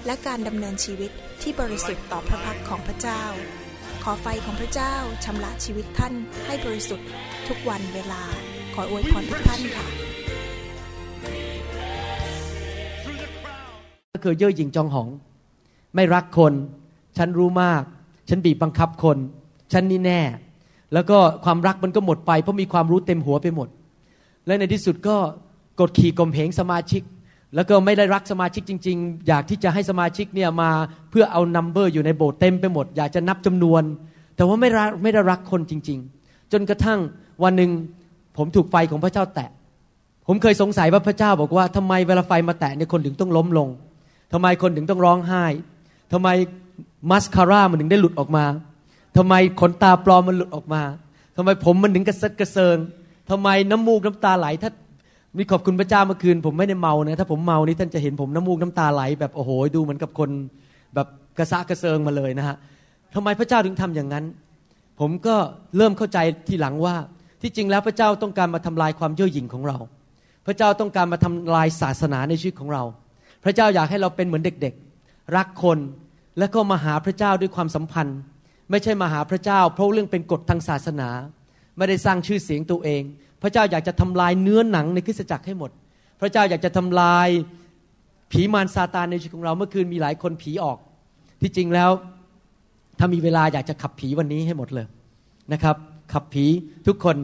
และการดำเนินชีวิตที่บริสุทธิ์ต่อพระพักของพระเจ้า ขอไฟของพระเจ้าชำระชีวิตท่านให้บริสุทธิ์ทุกวันเวลา ขออวยพรทุกท่านค่ะก็คือเย่อหยิ่งจองหอง ไม่รักคน ฉันรู้มาก ฉันบีบบังคับคน ฉันนี่แน่ แล้วก็ความรักมันก็หมดไปเพราะมีความรู้เต็มหัวไปหมด และในที่สุดก็กดขี่ข่มเหงสมาชิก แล้วก็ไม่ได้รักสมาชิกจริง ๆ อยากที่จะให้สมาชิกเนี่ยมาเพื่อเอานัมเบอร์อยู่ในโบสถ์เต็มไปหมด อยากจะนับจำนวน แต่ว่าไม่รักไม่ได้รักคนจริง ๆ จนกระทั่งวันหนึ่งผมถูกไฟของพระเจ้าแตะ ผมเคยสงสัยว่าพระเจ้าบอกว่าทำไมเวลาไฟมาแตะเนี่ยคนถึงต้องล้มลงทำไมคนถึงต้องร้องไห้ทำไมมัสคาร่ามันถึงได้หลุดออกมาทำไมขนตาปลอมมันหลุดออกมาทำไมผมมันถึงกระเซิดกระเซิงทำไมน้ำมูกน้ำตาไหลถ้า นี่ขอบคุณพระเจ้าเมื่อคืน ผมไม่ได้เมานะถ้าผมเมานี่ท่านจะเห็นผมน้ำมูกน้ำตาไหลแบบโอ้โหดูเหมือนกับคนแบบกระซะกระเซิงมาเลยนะฮะทำไมพระเจ้าถึงทำอย่างนั้น ผมก็เริ่มเข้าใจทีหลังว่า ที่จริงแล้วพระเจ้าต้องการมาทำลายความเย่อหยิ่งของเรา พระเจ้าต้องการมาทำลายศาสนาในชีวิตของเรา พระเจ้าอยากให้เราเป็นเหมือนเด็กๆ รักคนและก็มาหาพระเจ้าด้วยความสัมพันธ์ ไม่ใช่มาหาพระเจ้า เพราะเรื่องเป็นกฎทางศาสนา ไม่ได้สร้างชื่อเสียงตัวเอง พระเจ้าอยากจะทำลายเนื้อหนังในคริสตจักรให้หมด พระเจ้าอยากจะทำลายผีมารซาตานในชีวิตของเราเมื่อคืนมีหลายคนผีออก ที่จริงแล้วถ้ามีเวลาอยากจะขับผีวันนี้ให้หมดเลยนะครับ ขับผีทุกคน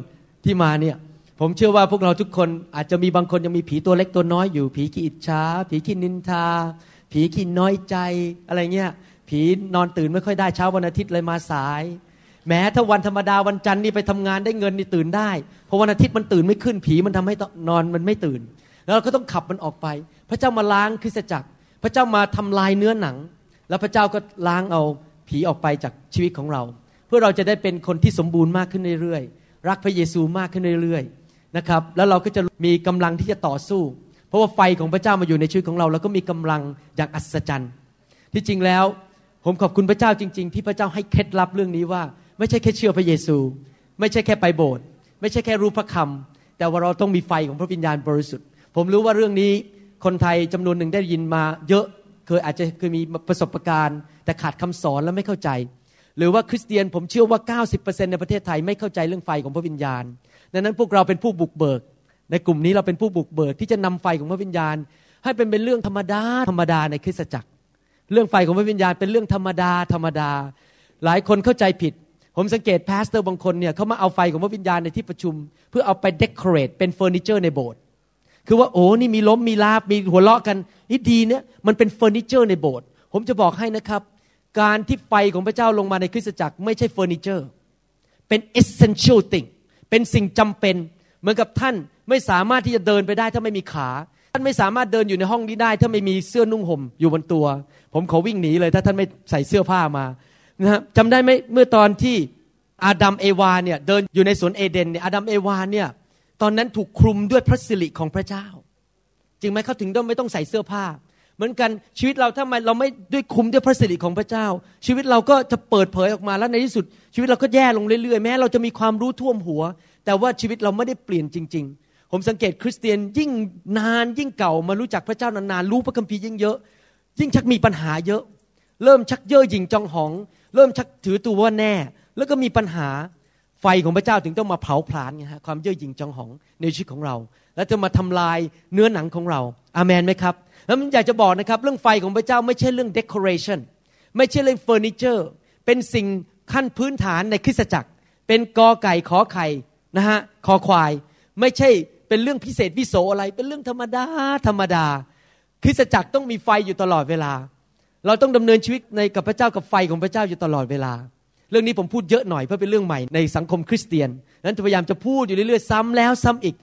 ที่มาเนี่ยผมเชื่อว่าพวกเราทุกคนอาจจะมีบางคนยังมีผีตัวเล็กตัวน้อยอยู่ ผีขี้อิจฉาผีขี้นินทา ผีขี้น้อยใจอะไรเงี้ยผีนอนตื่นไม่ค่อยได้เช้าวันอาทิตย์เลยมาสาย แม้ถ้าวันธรรมดาวันจันทร์นี่ไปทำงานได้เงินนี่ตื่นได้เพราะวันอาทิตย์มันตื่นไม่ขึ้นผีมันทำให้นอนมันไม่ตื่น แล้วเราก็ต้องขับมันออกไป พระเจ้ามาล้างคริสตจักร พระเจ้ามาทำลายเนื้อหนัง แล้วพระเจ้าก็ล้างเอาผีออกไปจากชีวิตของเรา เพื่อเราจะได้เป็นคนที่สมบูรณ์มากขึ้นเรื่อยๆรักพระเยซูมากขึ้นเรื่อยๆนะครับแล้วเราก็จะมีกำลังที่จะต่อสู้ เพราะว่าไฟของพระเจ้ามาอยู่ในชีวิตของเรา แล้วก็มีกำลังอย่างอัศจรรย์ ที่จริงแล้วผมขอบคุณพระเจ้าจริง ๆ ที่พระเจ้าให้เคล็ดลับเรื่องนี้ว่า ไม่ใช่แค่เชื่อพระเยซู ไม่ใช่แค่ไปโบสถ์ไม่ใช่แค่รู้พระคำแต่ว่าเราต้องมีไฟของพระวิญญาณบริสุทธิ์ ผมรู้ว่าเรื่องนี้คนไทยจำนวนหนึ่งได้ยินมาเยอะเคยอาจจะเคยมีประสบการณ์ แต่ขาดคำสอนและไม่เข้าใจ หรือว่าคริสเตียนผมเชื่อว่า 90%ในประเทศไทยไม่เข้าใจเรื่องไฟของพระวิญญาณ ดังนั้นพวกเราเป็นผู้บุกเบิก ในกลุ่มนี้เราเป็นผู้บุกเบิกที่จะนำไฟของพระวิญญาณ ให้เป็นเป็นเรื่องธรรมดาธรรมดาในคริสตจักร เรื่องไฟของพระวิญญาณเป็นเรื่องธรรมดาธรรมดา หลายคนเข้าใจผิด ผมสังเกต pastor บางคนเนี่ยเขามาเอาไฟของพระวิญญาณในที่ประชุม เพื่อเอาไป decorate เป็นเฟอร์นิเจอร์ในโบสถ์คือว่าโอ้นี่มีล้มมีราบมีหัวเราะกันนี่ดีเนี่ยมันเป็นเฟอร์นิเจอร์ในโบสถ์ผมจะบอกให้นะครับ การที่ไฟของพระเจ้าลงมาในคริสตจักรไม่ใช่เฟอร์นิเจอร์ เป็น essential thing เป็นสิ่งจำเป็น เหมือนกับท่านไม่สามารถที่จะเดินไปได้ถ้าไม่มีขา ท่านไม่สามารถเดินอยู่ในห้องนี้ได้ ถ้าไม่มีเสื้อนุ่งห่มอยู่บนตัว ผมขอวิ่งหนีเลยถ้าท่านไม่ใส่เสื้อผ้ามา นะจำได้ไหมเมื่อตอนที่อาดัมเอวาเนี่ยเดินอยู่ในสวนเอเดนเนี่ยอาดัมเอวาเนี่ยตอนนั้นถูกคลุมด้วยพระสิริของพระเจ้า จริงไหมเขาถึงต้องไม่ต้องใส่เสื้อผ้า เหมือนกันชีวิตเราถ้าไม่เราไม่ด้วยคุมด้วยพระสิริของพระเจ้า ชีวิตเราก็จะเปิดเผยออกมาแล้วในที่สุด ชีวิตเราก็แย่ลงเรื่อยๆแม้เราจะมีความรู้ท่วมหัว แต่ว่าชีวิตเราไม่ได้เปลี่ยนจริง ๆ ผมสังเกตคริสเตียนยิ่งนานยิ่งเก่ามารู้จักพระเจ้านานๆรู้พระคัมภีร์ยิ่งเยอะ ยิ่งชักมีปัญหาเยอะ เริ่มชักเย่อหยิ่งจองหอง เริ่มชักถือตัวว่าแน่ แล้วก็มีปัญหาไฟของพระเจ้าถึงต้องมาเผาผลาญไงฮะความเย่อหยิ่งจองหองในชีวิตของเรา แล้วจะมาทำลายเนื้อหนังของเราอาเมนไหมครับแล้วผมอยากจะบอกนะครับ เรื่องไฟของพระเจ้าไม่ใช่เรื่อง decoration ไม่ใช่เรื่องเฟอร์นิเจอร์เป็นสิ่งขั้นพื้นฐานในคริสตจักร เป็นกอไก่ขอไข่นะฮะคอควาย ไม่ใช่เป็นเรื่องพิเศษวิโสอะไร เป็นเรื่องธรรมดาธรรมดาคริสตจักรต้องมีไฟอยู่ตลอดเวลา เราต้องดำเนินชีวิตในกับพระเจ้ากับไฟของพระเจ้าอยู่ตลอดเวลา เรื่องนี้ผมพูดเยอะหน่อยเพราะเป็นเรื่องใหม่ในสังคมคริสเตียนนั้นพยายามจะพูดอยู่เรื่อยๆซ้ำแล้วซ้ำอีก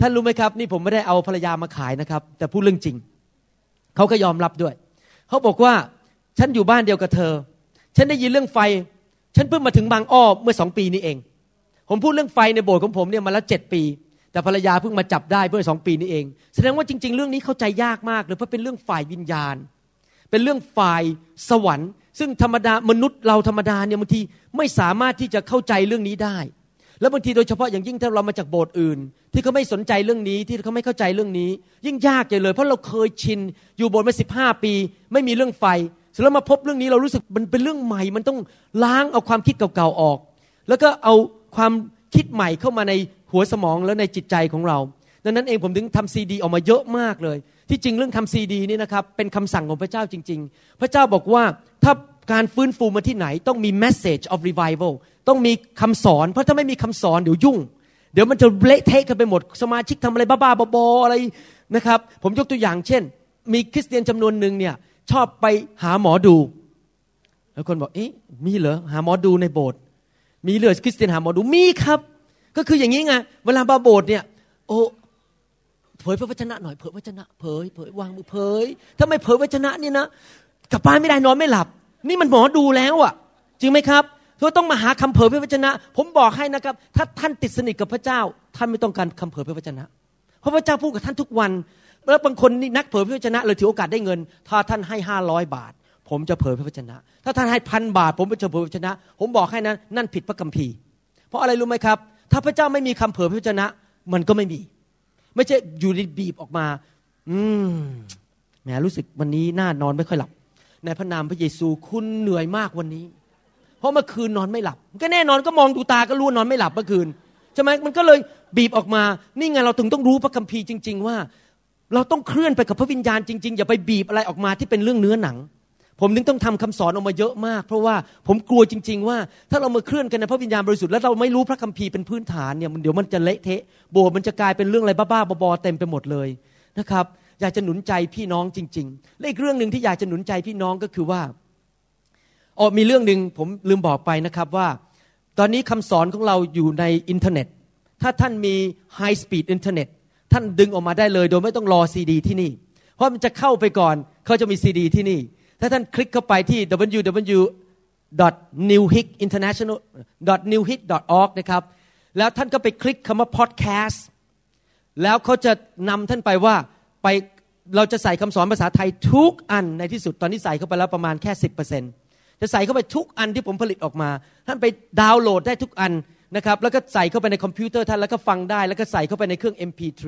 ท่านรู้ไหมครับ นี่ผมไม่ได้เอาภรรยามาขายนะครับ แต่พูดเรื่องจริงเขาก็ยอมรับด้วยเขาบอกว่าฉันอยู่บ้านเดียวกับเธอ ฉันได้ยินเรื่องไฟ ฉันเพิ่งมาถึงบางอ้อเมื่อสองปีนี้เอง ผมพูดเรื่องไฟในโบสถ์ของผมเนี่ยมาแล้วเจ็ดปี แต่ภรรยาเพิ่งมาจับได้เมื่อสองปีนี้เอง แสดงว่าจริง ๆ เรื่องนี้เข้าใจยากมากเลยเพราะเป็นเรื่องฝ่ายวิญญาณ เป็นเรื่องฝ่ายสวรรค์ ซึ่งธรรมดามนุษย์เราธรรมดาเนี่ยบางทีไม่สามารถที่จะเข้าใจเรื่องนี้ได้ แล้วบางทีโดยเฉพาะอย่างยิ่งถ้าเรามาจากโบสถ์อื่น ที่เขาไม่สนใจเรื่องนี้ที่เขาไม่เข้าใจเรื่องนี้ ยิ่งยากใหญ่เลย เพราะเราเคยชินอยู่โบสถ์มาสิบห้าปี ไม่มีเรื่องไฟเสร็จแล้วมาพบเรื่องนี้เรารู้สึกมันเป็นเรื่องใหม่ มันต้องล้างเอาความคิดเก่าๆออก แล้วก็เอาความคิดใหม่เข้ามาในหัวสมองแล้วในจิตใจของเรา ดังนั้นเองผมถึงทำซีดีออกมาเยอะมากเลย ที่จริงเรื่องทำซีดีนี่นะครับเป็นคำสั่งของพระเจ้าจริง ๆ พระเจ้าบอกว่าถ้าการฟื้นฟูมาที่ไหน ต้องมี message of revival ต้องมีคำสอน เพราะถ้าไม่มีคำสอนเดี๋ยวยุ่ง เดี๋ยวมันจะเละเทะกันไปหมด สมาชิกทำอะไรบ้าๆบอๆอะไรนะครับ ผมยกตัวอย่างเช่น มีคริสเตียนจำนวนหนึ่งเนี่ยชอบไปหาหมอดู แล้วคนบอกเอ๊ะมีเหรอหาหมอดูในโบสถ์มีเหรอคริสเตียนหาหมอดูมีครับ ก็คืออย่างนี้ไงเวลามาโบสถ์เนี่ยโอ้ เผยพระวจนะหน่อยเผยพระวจนะเผยเผยวางมือเผยถ้าไม่เผยวจนะเนี่ยนะกลับบ้านไม่ได้นอนไม่หลับ นี่มันหมอดูแล้วอะ จริงไหมครับเธอต้องมาหาคำเผยพระวจนะ ผมบอกให้นะครับ ถ้าท่านติดสนิทกับพระเจ้า ท่านไม่ต้องการคำเผยพระวจนะ เพราะพระเจ้าพูดกับท่านทุกวันแล้วบางคนนี่นักเผยพระวจนะเลยถือโอกาสได้เงิน ถ้าท่านให้ห้าร้อยบาท ผมจะเผยพระวจนะ ถ้าท่านให้พันบาท ผมจะเผยพระวจนะ ผมบอกให้นะนั่นผิดพระคัมภีร์ เพราะอะไรรู้ไหมครับ ถ้าพระเจ้าไม่มีคำเผยพระวจนะ มันก็ไม่มี ไม่ใช่อยู่ดีบีบออกมา อืมแหมรู้สึกวันนี้น่านอนไม่ค่อยหลับ ในพระนามพระเยซูคุณเหนื่อยมากวันนี้ เพราะเมื่อคืนนอนไม่หลับ ก็แน่นอนก็มองดูตาก็รู้นอนไม่หลับเมื่อคืนใช่ไหมมันก็เลยบีบออกมา นี่ไงเราถึงต้องรู้พระคัมภีร์จริง ๆ ว่า เราต้องเคลื่อนไปกับพระวิญญาณจริง ๆ อย่าไปบีบอะไรออกมาที่เป็นเรื่องเนื้อหนัง ผมถึงต้องทำคำสอนออกมาเยอะมาก เพราะว่าผมกลัวจริง ๆ ว่า ถ้าเรามาเคลื่อนกันในพระวิญญาณบริสุทธิ์แล้วเราไม่รู้พระคัมภีร์เป็นพื้นฐานเนี่ยเดี๋ยวมันจะเละเทะโบสถ์มันจะกลายเป็นเรื่องอะไรบ้าๆบอๆเต็มไปหมดเลยนะครับ อยากจะหนุนใจพี่น้องจริง ๆ และอีกเรื่องหนึ่งที่อยากจะหนุนใจพี่น้องก็คือว่าอ๋อมีเรื่องหนึ่งผมลืมบอกไปนะครับว่า ตอนนี้คำสอนของเราอยู่ในอินเทอร์เน็ต ถ้าท่านมี high speed อินเทอร์เน็ตท่านดึงออกมาได้เลย โดยไม่ต้องรอซีดี ที่นี่ เพราะมันจะเข้าไปก่อนเขาจะมีซีดี ที่นี่ ถ้าท่านคลิกเข้าไปที่ www newheek international newheek org นะครับ แล้วท่านก็ไปคลิกคำว่า podcast แล้วเขาจะนำท่านไปว่าไปเราจะใส่คำสอนภาษาไทยทุกอันในที่สุดตอนนี้ใส่เข้าไปแล้วประมาณแค่สิบเปอร์เซ็นจะใส่เข้าไปทุกอันที่ผมผลิตออกมา ท่านไปดาวน์โหลดได้ทุกอันนะครับแล้วก็ใส่เข้าไปในคอมพิวเตอร์ท่านแล้วก็ฟังได้ แล้วก็ใส่เข้าไปในเครื่อง MP3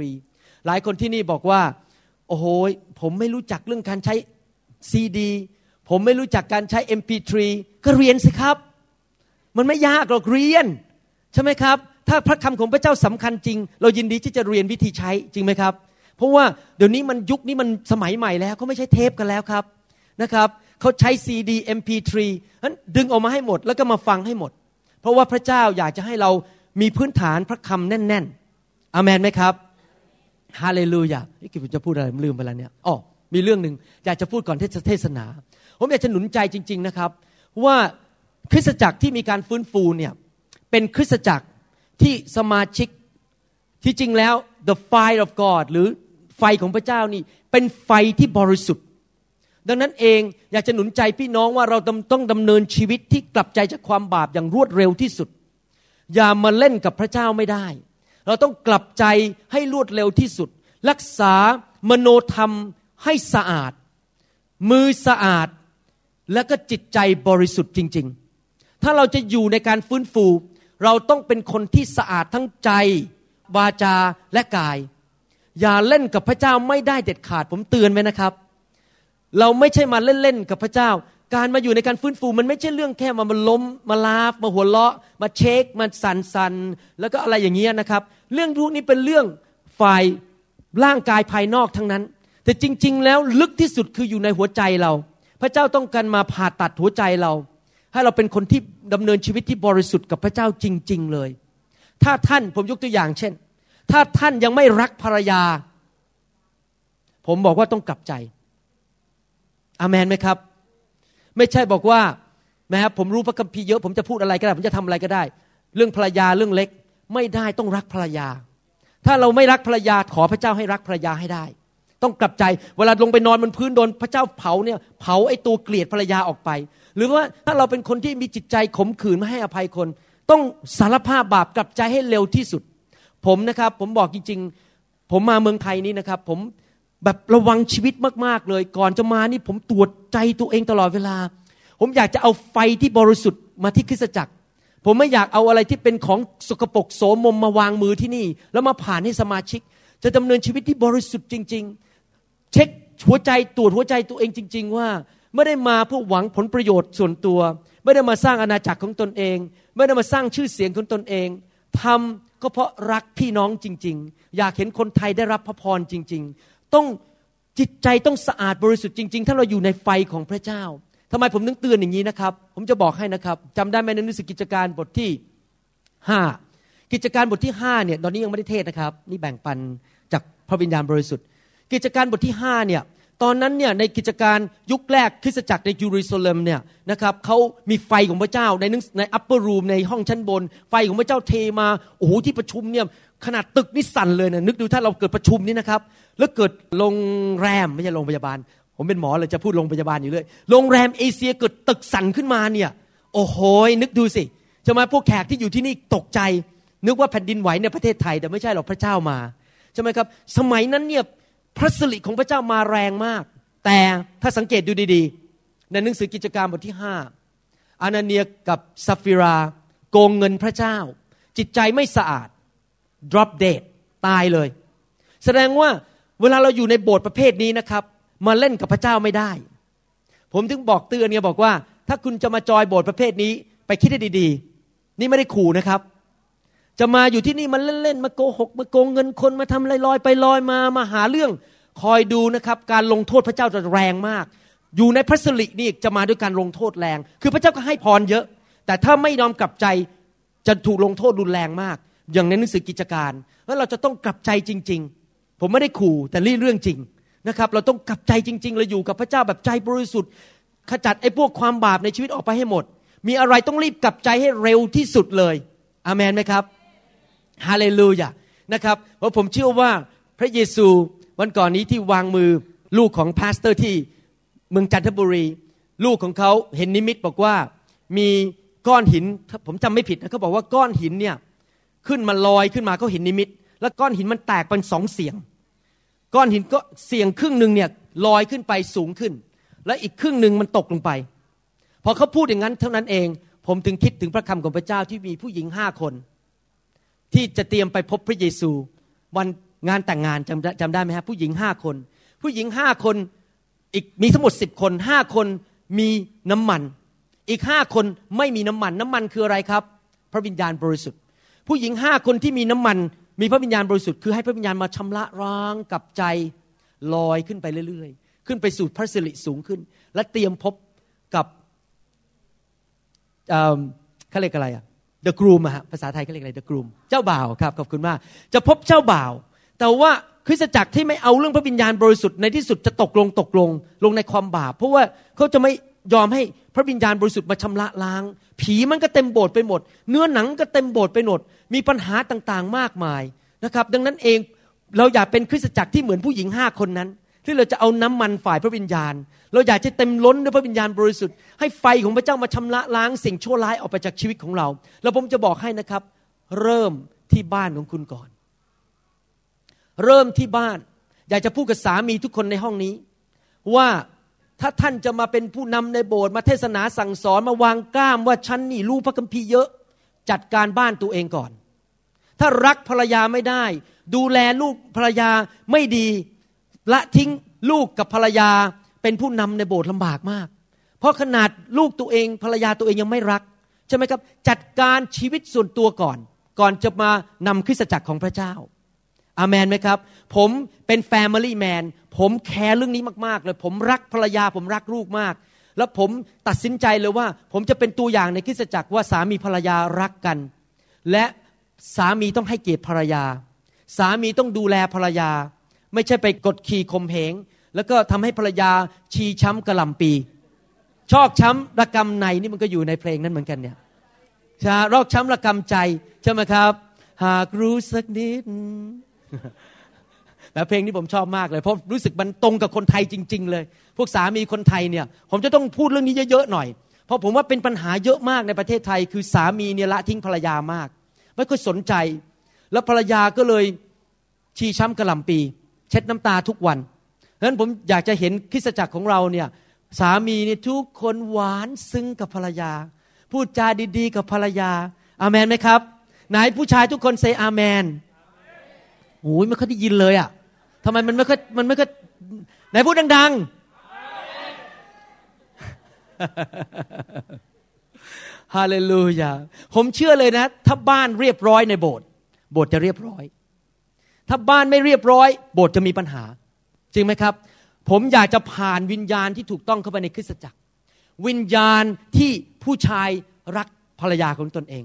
หลายคนที่นี่บอกว่า โอ้โหผมไม่รู้จักเรื่องการใช้ ซีดี ผมไม่รู้จักการใช้ MP3 ก็เรียนสิครับ มันไม่ยากหรอกเรียน ใช่ไหมครับ ถ้าพระคำของพระเจ้าสำคัญจริง เรายินดีที่จะเรียนวิธีใช้จริงไหมครับ เพราะว่าเดี๋ยวนี้มันยุคนี้มันสมัยใหม่แล้วเขาไม่ใช่เทปกันแล้วครับนะครับเขาใช้ซีดี MP3 นั้นดึงออกมาให้หมดแล้วก็มาฟังให้หมด เพราะว่าพระเจ้าอยากจะให้เรามีพื้นฐานพระคำแน่น ๆอเมนไหมครับฮาเลลูยาไอ้กิจจะพูดอะไรลืมไปแล้วเนี่ยอ๋อ มีเรื่องหนึ่งอยากจะพูดก่อนเทศนา ผมอยากจะหนุนใจจริง ๆนะครับ ว่าคริสตจักรที่มีการฟื้นฟูเนี่ยเป็นคริสตจักรที่สมาชิกที่จริงแล้ว the fire of God หรือไฟของพระเจ้านี่เป็นไฟที่บริสุทธิ์ ดังนั้นเองอยากจะหนุนใจพี่น้องว่าเราต้องดำเนินชีวิตที่กลับใจจากความบาปอย่างรวดเร็วที่สุด อย่ามาเล่นกับพระเจ้าไม่ได้ เราต้องกลับใจให้รวดเร็วที่สุด รักษามโนธรรม ให้สะอาด มือสะอาดและก็จิตใจบริสุทธิ์จริง ๆ ถ้าเราจะอยู่ในการฟื้นฟู เราต้องเป็นคนที่สะอาดทั้งใจ วาจาและกาย อย่าเล่นกับพระเจ้าไม่ได้เด็ดขาดผมเตือนไว้นะครับ เราไม่ใช่มาเล่นๆกับพระเจ้า การมาอยู่ในการฟื้นฟูมันไม่ใช่เรื่องแค่มามาล้มมาลาฟมาหัวเราะ มาเช็คมาสันสันแล้วก็อะไรอย่างเงี้ยนะครับ เรื่องพวกนี้เป็นเรื่องฝ่ายร่างกายภายนอกทั้งนั้น แต่จริง ๆ แล้วลึกที่สุดคืออยู่ในหัวใจเรา พระเจ้าต้องการมาผ่าตัดหัวใจเรา ให้เราเป็นคนที่ดำเนินชีวิตที่บริสุทธิ์กับพระเจ้าจริง ๆ เลย ถ้าท่านผมยกตัวอย่างเช่น ถ้าท่านยังไม่รักภรรยา ผมบอกว่าต้องกลับใจอามนไหมครับ ไม่ใช่บอกว่านะครับผมรู้พระคัมภีร์เยอะผมจะพูดอะไรก็ได้ ผมจะทำอะไรก็ได้ เรื่องภรรยาเรื่องเล็ก ไม่ได้ต้องรักภรรยา ถ้าเราไม่รักภรรยาขอพระเจ้าให้รักภรรยาให้ได้ ต้องกลับใจ เวลาลงไปนอนบนพื้นโดนพระเจ้าเผาเนี่ยเผาไอ้ตัวเกลียดภรรยาออกไป หรือว่าถ้าเราเป็นคนที่มีจิตใจขมขื่นไม่ให้อภัยคน ต้องสารภาพบาปกลับใจให้เร็วที่สุด ผมนะครับผมบอกจริง ๆ ผมมาเมืองไทยนี้นะครับ ผมแบบระวังชีวิตมากๆเลย ก่อนจะมานี่ผมตรวจใจตัวเองตลอดเวลา ผมอยากจะเอาไฟที่บริสุทธิ์มาที่คริสตจักรผมไม่อยากเอาอะไรที่เป็นของสกปรกโสมมมาวางมือที่นี่ แล้วมาผ่านให้สมาชิก จะดำเนินชีวิตที่บริสุทธิ์จริงๆ เช็คหัวใจตรวจหัวใจตัวเองจริง ๆ ว่า ไม่ได้มาเพื่อหวังผลประโยชน์ส่วนตัว ไม่ได้มาสร้างอาณาจักรของตนเอง ไม่ได้มาสร้างชื่อเสียงของตนเองทำก็เพราะรักพี่น้องจริง ๆ อยากเห็นคนไทยได้รับพระพรจริง ๆ ต้องจิตใจต้องสะอาดบริสุทธิ์จริง ๆ ถ้าเราอยู่ในไฟของพระเจ้าทำไมผมนึกเตือนอย่างนี้นะครับ ผมจะบอกให้นะครับจำได้ไหมในหนังสือกิจการบทที่ห้ากิจการบทที่ห้าเนี่ยตอนนี้ยังไม่ได้เทศนะครับ นี่แบ่งปันจากพระวิญญาณบริสุทธิ์ กิจการบทที่ห้าเนี่ยตอนนั้นเนี่ยในกิจการยุคแรกคริสตจักรในเยรูซาเล็มเนี่ยนะครับเขามีไฟของพระเจ้าในนึงใน upper room ในห้องชั้นบน ไฟของพระเจ้าเทมาโอ้โหที่ประชุมเนี่ยขนาดตึกนี่สั่นเลยนะนึกดูถ้าเราเกิดประชุมนี่นะครับแล้วเกิดโรงแรมไม่ใช่โรงพยาบาล ผมเป็นหมอเลยจะพูดโรงพยาบาลอยู่เลยโรงแรมเอเชียเกิดตึกสั่นขึ้นมาเนี่ยโอ้โหนึกดูสิจะมาพวกแขกที่อยู่ที่นี่ตกใจ นึกว่าแผ่นดินไหวในประเทศไทยแต่ไม่ใช่หรอกพระเจ้ามาใช่ไหมครับสมัยนั้นเนี่ย พระสิริของพระเจ้ามาแรงมาก แต่ถ้าสังเกตดูดีๆ ในหนังสือกิจการบทที่ห้าอานาเนียกับสัปฟีราโกงเงินพระเจ้า จิตใจไม่สะอาด drop dead ตายเลย แสดงว่าเวลาเราอยู่ในโบสถ์ประเภทนี้นะครับ มาเล่นกับพระเจ้าไม่ได้ ผมถึงบอกเตือนเนี่ยบอกว่า ถ้าคุณจะมาจอยโบสถ์ประเภทนี้ ไปคิดให้ดีๆ นี่ไม่ได้ขู่นะครับ จะมาอยู่ที่นี่มันเล่นๆมาโกหกมาโกงเงินคนมาทำอะไรลอยไปลอยมามาหาเรื่องคอยดูนะครับ การลงโทษพระเจ้าจะแรงมาก อยู่ในพระสิรินี่จะมาด้วยการลงโทษแรง คือพระเจ้าก็ให้พรเยอะ แต่ถ้าไม่ยอมกลับใจจะถูกลงโทษรุนแรงมาก อย่างในหนังสือกิจการแล้วเราจะต้องกลับใจจริง ๆ ผมไม่ได้ขู่แต่เรื่องจริงนะครับ เราต้องกลับใจจริงๆเราอยู่กับพระเจ้าแบบใจบริสุทธิ์ ขจัดไอ้พวกความบาปในชีวิตออกไปให้หมด มีอะไรต้องรีบกลับใจให้เร็วที่สุดเลย อาเมนไหมครับ ฮาเลลูยานะครับเพราะผมเชื่อว่าพระเยซูวันก่อนนี้ที่วางมือลูกของ pastor ที่เมืองจันทบุรี ลูกของเขาเห็นนิมิตบอกว่ามีก้อนหินผมจำไม่ผิดนะเขาบอกว่าก้อนหินเนี่ยขึ้นมาลอยขึ้นมาเขาเห็นนิมิต แล้วก้อนหินมันแตกเป็นสองเสียง ก้อนหินก็เสียงครึ่งหนึ่งเนี่ยลอยขึ้นไปสูงขึ้น และอีกครึ่งหนึ่งมันตกลงไป พอเขาพูดอย่างนั้นเท่านั้นเอง ผมถึงคิดถึงพระคำของพระเจ้าที่มีผู้หญิงห้าคน ที่จะเตรียมไปพบพระเยซู วันงานแต่งงานจำจำได้ไหมฮะผู้หญิงห้าคน ผู้หญิงห้าคนอีกมีทั้งหมดสิบคนห้าคนมีน้ำมัน อีกห้าคนไม่มีน้ำมัน น้ำมันคืออะไรครับ พระวิญญาณบริสุทธิ์ ผู้หญิงห้าคนที่มีน้ำมัน มีพระวิญญาณบริสุทธิ์คือให้พระวิญญาณมาชำระล้างกับใจลอยขึ้นไปเรื่อยๆ ขึ้นไปสู่พระสิริสูงขึ้น และเตรียมพบกับเอิ่มเขาเรียกอะไรอะ the groom ฮะภาษาไทยเขาเรียกอะไร the groom เจ้าบ่าวครับขอบคุณมาก จะพบเจ้าบ่าว แต่ว่าคริสตจักรที่ไม่เอาเรื่องพระวิญญาณบริสุทธิ์ในที่สุดจะตกลงตกลงลงในความบาป เพราะว่าเขาจะไม่ยอมให้พระวิญญาณบริสุทธิ์มาชำระล้าง ผีมันก็เต็มโบสถ์ไปหมด เนื้อหนังก็เต็มโบสถ์ไปหมด มีปัญหาต่างๆมากมายนะครับ ดังนั้นเองเราอยากเป็นคริสตจักรที่เหมือนผู้หญิงห้าคนนั้น ที่เราจะเอาน้ำมันฝ่ายพระวิญญาณ เราอยากจะเต็มล้นด้วยพระวิญญาณบริสุทธิ์ให้ไฟของพระเจ้ามาชำระล้างสิ่งชั่วร้ายออกไปจากชีวิตของเรา แล้วผมจะบอกให้นะครับ เริ่มที่บ้านของคุณก่อน เริ่มที่บ้าน อยากจะพูดกับสามีทุกคนในห้องนี้ ว่าถ้าท่านจะมาเป็นผู้นำในโบสถ์มาเทศนาสั่งสอนมาวางกล้ามว่าฉันนี่รู้พระคัมภีร์เยอะจัดการบ้านตัวเองก่อน ถ้ารักภรรยาไม่ได้ ดูแลลูกภรรยาไม่ดี ละทิ้งลูกกับภรรยาเป็นผู้นำในโบสถ์ลำบากมาก เพราะขนาดลูกตัวเองภรรยาตัวเองยังไม่รัก ใช่ไหมครับ จัดการชีวิตส่วนตัวก่อน ก่อนจะมานำคริสตจักรของพระเจ้าอาเมนไหมครับ ผมเป็น family man ผม care เรื่องนี้มาก ๆ เลย ผมรักภรรยาผมรักลูกมาก แล้วผมตัดสินใจเลยว่า ผมจะเป็นตัวอย่างในคริสตจักรว่าสามีภรรยารักกัน และสามีต้องให้เกียรติภรรยา สามีต้องดูแลภรรยา ไม่ใช่ไปกดขี่ข่มเหง แล้วก็ทำให้ภรรยาชีช้ำกระลำปี ชอกช้ำระกำในนี่มันก็อยู่ในเพลงนั้นเหมือนกันเนี่ยช่รอกช้ำระกำใจใช่ไหมครับ หากรู้สักนิดแล้วเพลงนี้ผมชอบมากเลยเพราะรู้สึกมันตรงกับคนไทยจริง ๆ เลย พวกสามีคนไทยเนี่ยผมจะต้องพูดเรื่องนี้เยอะๆหน่อย เพราะผมว่าเป็นปัญหาเยอะมากในประเทศไทย คือสามีเนี่ยละทิ้งภรรยามาก ไม่ค่อยสนใจ แล้วภรรยาก็เลยชีช้ำกระลำปี ช็ดน้ำตาทุกวันเพราะฉะนั้นผมอยากจะเห็นคริสตจักรของเราเนี่ยสามีเนี่ยทุกคนหวานซึ้งกับภรรยา พูดจาดีๆ กับภรรยา อาเมนไหมครับ ไหนผู้ชายทุกคนเซอาเมนโอ้ยไม่ค่อยได้ยินเลยอะทำไมมันไม่ค่อยมันไม่ค่อยไหนพูดดังๆฮาเลลูยาผมเชื่อเลยนะ ถ้าบ้านเรียบร้อยในโบสถ์โบสถ์จะเรียบร้อย ถ้าบ้านไม่เรียบร้อย โบสถ์จะมีปัญหา จริงไหมครับ ผมอยากจะผ่านวิญญาณที่ถูกต้องเข้าไปในคริสตจักร วิญญาณที่ผู้ชายรักภรรยาของตนเอง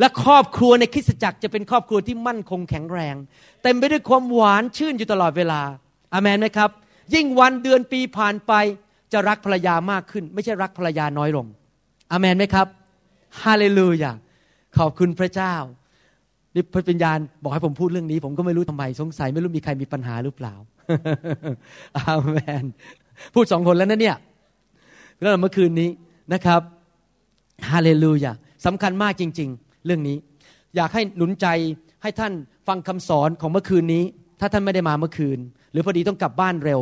และครอบครัวในคริสตจักรจะเป็นครอบครัวที่มั่นคงแข็งแรง เต็มไปด้วยความหวานชื่นอยู่ตลอดเวลาอามันไหมครับ ยิ่งวันเดือนปีผ่านไปจะรักภรรยามากขึ้น ไม่ใช่รักภรรยาน้อยลงอามันไหมครับฮาเลลูยาขอบคุณพระเจ้า นี่พระวิญญาณบอกให้ผมพูดเรื่องนี้ ผมก็ไม่รู้ทำไมสงสัยไม่รู้มีใครมีปัญหาหรือเปล่าอาเมนพูดสองคนแล้วนะเนี่ยเรื่องเมื่อคืนนี้นะครับฮาเลลูยาสำคัญมากจริง ๆ เรื่องนี้ อยากให้หนุนใจให้ท่านฟังคำสอนของเมื่อคืนนี้ ถ้าท่านไม่ได้มาเมื่อคืน หรือพอดีต้องกลับบ้านเร็ว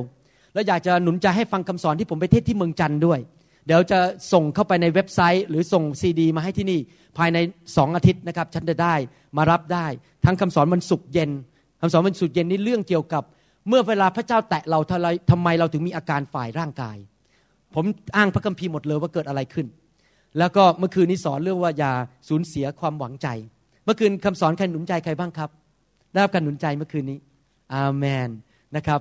แล้วอยากจะหนุนใจให้ฟังคำสอนที่ผมไปเทศที่เมืองจันทร์ด้วย เดี๋ยวจะส่งเข้าไปในเว็บไซต์ หรือส่งซีดี มาให้ที่นี่ ภายในสองอาทิตย์นะครับฉันจะได้มารับได้ ทั้งคำสอนวันศุกเย็นคำสอนวันศุกเย็นนี่เรื่องเกี่ยวกับ เมื่อเวลาพระเจ้าแตะเราทำไมเราถึงมีอาการฝ่ายร่างกาย ผมอ้างพระคัมภีร์หมดเลยว่าเกิดอะไรขึ้น แล้วก็เมื่อคืนนี้สอนเรื่องว่าอย่าสูญเสียความหวังใจ เมื่อคืนคำสอนใครหนุนใจใครบ้างครับได้รับการหนุนใจเมื่อคืนนี้อาเมนนะครับ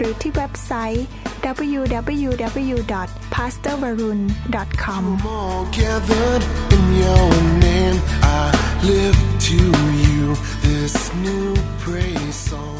หรือที่เว็บไซต์ www.pastorvarun.com lift to you this new praise song.